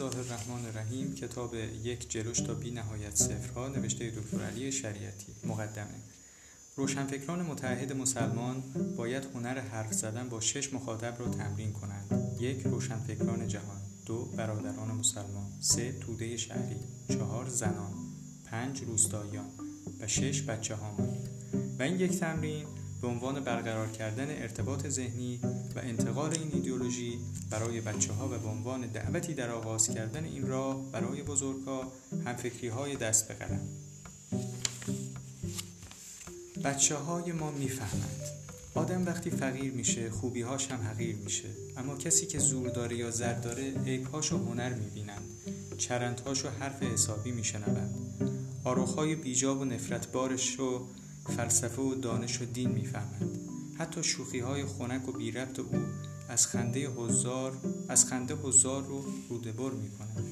الله الرحمن الرحیم کتاب یک جلوش تا بی نهایت صفرها نوشته دکتر علی شریعتی مقدمه روشنفکران متحد مسلمان باید هنر حرف زدن با شش مخاطب را تمرین کنند. یک روشنفکران جهان دو برادران مسلمان. سه توده شهری. چهار زنان. پنج روستاییان. و شش بچه هامان و این یک تمرین به عنوان برقرار کردن ارتباط ذهنی و انتقال این ایدئولوژی برای بچه ها و به عنوان دعوتی در آغاز کردن این راه برای بزرگها همفکری های دست به قلم بچه های ما می‌فهمند. آدم وقتی فقیر میشه خوبیهاش هم حقیر میشه. اما کسی که زور داره یا زر داره عیبهاش و هنر می‌بینند چرندهاش و حرف حسابی میشنوند. آروخهای بیجاب و نفرت بارش رو فلسفه و دانش و دین می‌فهمند. حتی شوخی های خنک و بی ربط او از خنده هزار از خنده هزار رو رودبر می‌کنند.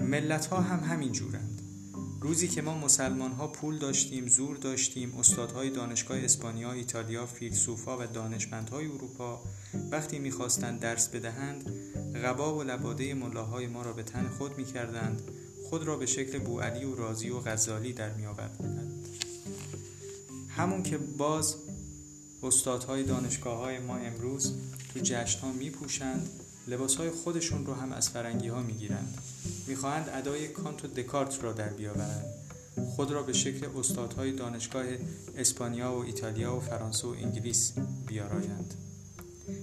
ملت ها هم همین جورند. روزی که ما مسلمان ها پول داشتیم زور داشتیم استادهای دانشگاه اسپانیا ایتالیا فیلسوفا و دانشمندهای اروپا وقتی می‌خواستند درس بدهند غبا و لباده ملاهای ما را به تن خود می‌کردند. خود را به شکل بوعلی و رازی و غزالی در میآوردند همون که باز استادهای دانشگاه های ما امروز تو جشن ها می پوشند لباس های خودشون رو هم از فرنگی ها می گیرند می ادای کانت و دکارت را در بیاورند. خود را به شکل استادهای دانشگاه اسپانیا و ایتالیا و فرانسه و انگلیس بیارایند.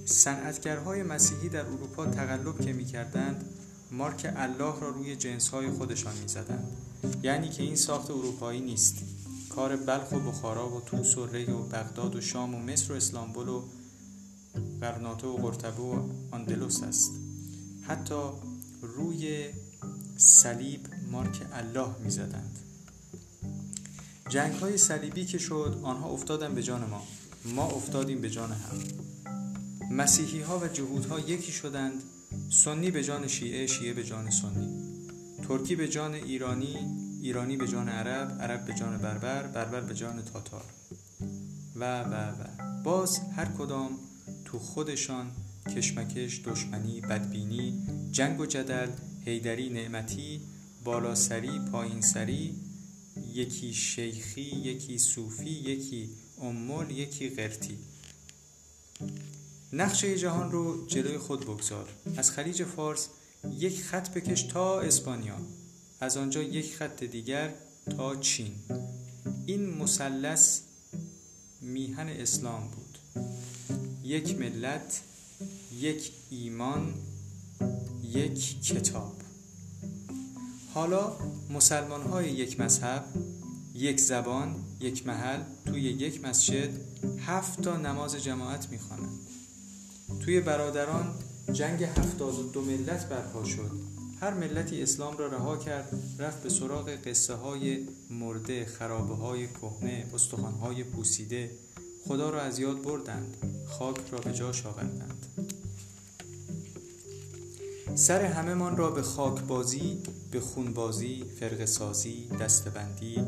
صنعتگرهای مسیحی در اروپا تقلب که می کردند مارک الله را روی جنس های خودشان می زدند. یعنی که این ساخت اروپایی نیست. کار بلخ و بخارا و توس و ری و بغداد و شام و مصر و اسلامبول و قرناطه و قرطبه و آندلوس است. حتی روی صلیب مارک الله می‌زدند. جنگ های صلیبی که شد آنها افتادن به جان ما. ما افتادیم به جان هم. مسیحی ها و جهود ها یکی شدند سنی به جان شیعه شیعه به جان سنی. ترکی به جان ایرانی ایرانی به جان عرب عرب به جان بربر بربر به جان تاتار. و و و. باز هر کدام تو خودشان کشمکش دشمنی بدبینی جنگ و جدل هیدری نعمتی پایین سری یکی شیخی یکی صوفی یکی امول یکی قرتی نقشه جهان رو جلوی خود بگذار. از خلیج فارس یک خط بکش تا اسپانیا. از آنجا یک خط دیگر تا چین. این مثلث میهن اسلام بود. یک ملت یک ایمان یک کتاب. حالا مسلمان های یک مذهب یک زبان یک محل توی یک مسجد هفت تا نماز جماعت می‌خوانند. توی برادران جنگ هفتاد و دو ملت برپا شد. هر ملتی اسلام را رها کرد رفت به سراغ قصه های مرده خرابه های کهنه استخوان های پوسیده. خدا را از یاد بردند خاک را به جاش آوردند. سر همه من را به خاک بازی به خون بازی فرق سازی دستبندی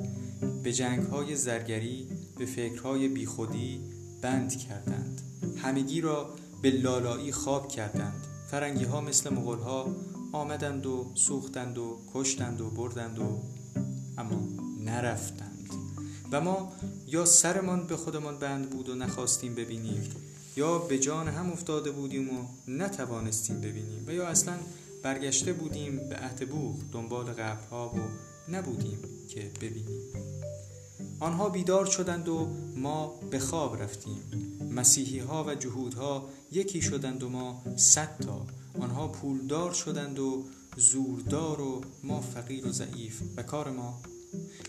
به جنگ های زرگری به فکرهای بیخودی بند کردند. همگی را به لالایی خواب کردند. فرنگی ها مثل مغول ها آمدند و سوختند و کشتند و بردند و اما نرفتند. و ما یا سرمان به خودمان بند بود و نخواستیم ببینیم یا به جان هم افتاده بودیم و نتوانستیم ببینیم و یا اصلا برگشته بودیم به عهد بوغ دنبال قبرها و نبودیم که ببینیم. آنها بیدار شدند و ما به خواب رفتیم. مسیحی ها و جهودها یکی شدند و ما صد تا آنها پولدار شدند و زوردار و ما فقیر و ضعیف. و کار ما؟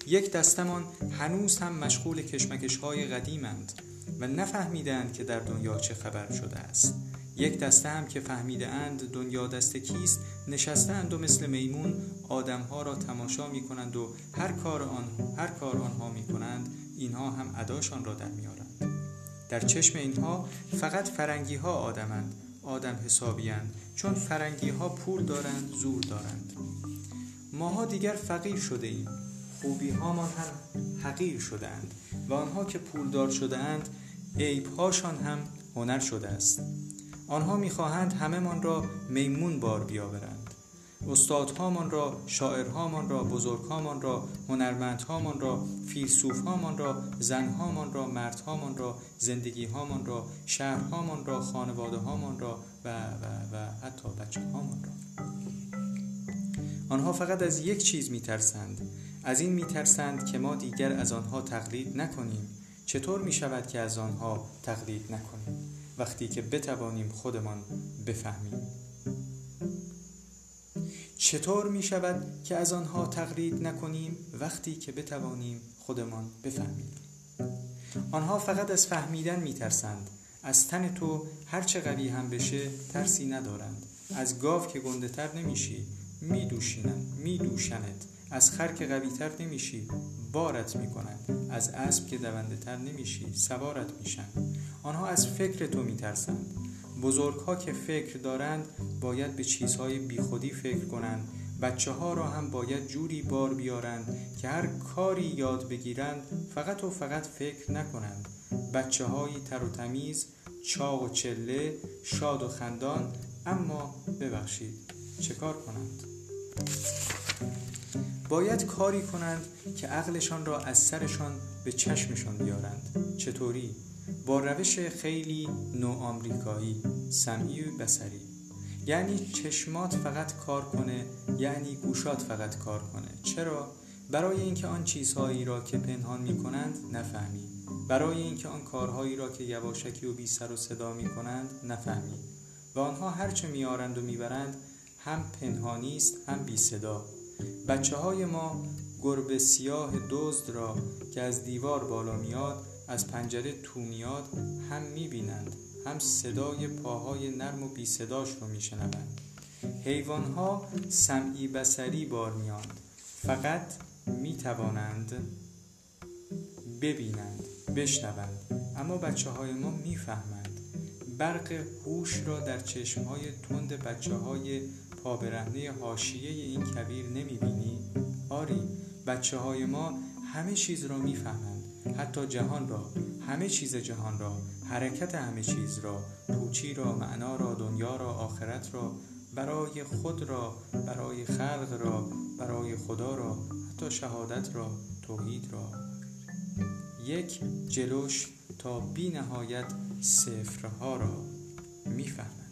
یک دستمان هنوز هم مشغول کشمکش های قدیمند و نفهمیدند که در دنیا چه خبر شده است. یک دسته هم که فهمیده اند دنیا دست کیست نشستند و مثل میمون آدمها را تماشا می کنند و هر کار, آن هر کار آنها می کنند اینها هم اداشان را در میارند در چشم اینها فقط فرنگی ها آدمند. آدم حسابیند چون فرنگی ها پول دارند زور دارند. ماها دیگر فقیر شده ایم خوبی هامان هم حقیر شدهاند. و آنها که پولدار شده اند هاشان هم هنر شده است. آنها می‌خواهند همه من را میمون بار بیاورند. استادهامان را شاعرهامان را بزرگهامان را هنرمندهامان را فیلسوفهامان را زنهامان را مردهامان را زندگیهامان را شهرهامان را خانوادههامان را و و و حتی بچه هامان را. آنها فقط از یک چیز میترسند. از این میترسند که ما دیگر از آنها تقلید نکنیم. چطور می شود که از آنها تقلید نکنیم؟ وقتی که بتوانیم خودمان بفهمیم. چطور می شود که از آنها تقلید نکنیم وقتی که بتوانیم خودمان بفهمیم؟ آنها فقط از فهمیدن می ترسند. از تن تو هرچه قوی هم بشه ترسی ندارند. از گاو که گنده تر نمیشی می دوشنت. از خر که قوی تر نمیشی بارت می‌کنند از اسب که دونده تر نمیشی سوارت میشن آنها از فکر تو میترسند بزرگ ها که فکر دارند باید به چیزهای بیخودی فکر کنند. بچه ها را هم باید جوری بار بیارند که هر کاری یاد بگیرند فقط و فقط فکر نکنند. بچه های تر و تمیز چاق و چله شاد و خندان اما ببخشید چه کار کنند؟ باید کاری کنند که عقلشان را از سرشان به چشمشان بیارند. چطوری؟ با روش خیلی نو آمریکایی سمعی و بسری یعنی چشمات فقط کار کنه یعنی گوشات فقط کار کنه. چرا؟ برای اینکه آن چیزهایی را که پنهان می کنند نفهمی. برای اینکه آن کارهایی را که یواشکی و بی سر و صدا می کنند نفهمی. و آنها هرچه میارند و می‌برند هم پنهانی است هم بی صدا. بچه های ما گربه سیاه دزد را که از دیوار بالا میاد از پنجره تو میاد هم می‌بینند هم صدای پاهای نرم و بی صداش رو میشنوند. حیوان ها سمعی بسری بار میاند فقط می‌توانند ببینند بشنوند. اما بچه های ما می‌فهمند. برق هوش را در چشم های تند بچه های پابرهنه حاشیه این کبیر نمی‌بینی؟ آری بچه های ما همه چیز را می‌فهمند. حتی جهان را همه چیز جهان را حرکت همه چیز را پوچی را معنا را دنیا را آخرت را برای خود را برای خلق را برای خدا را حتی شهادت را توحید را. یک جلوش تا بی نهایت سفرها را می‌فهمند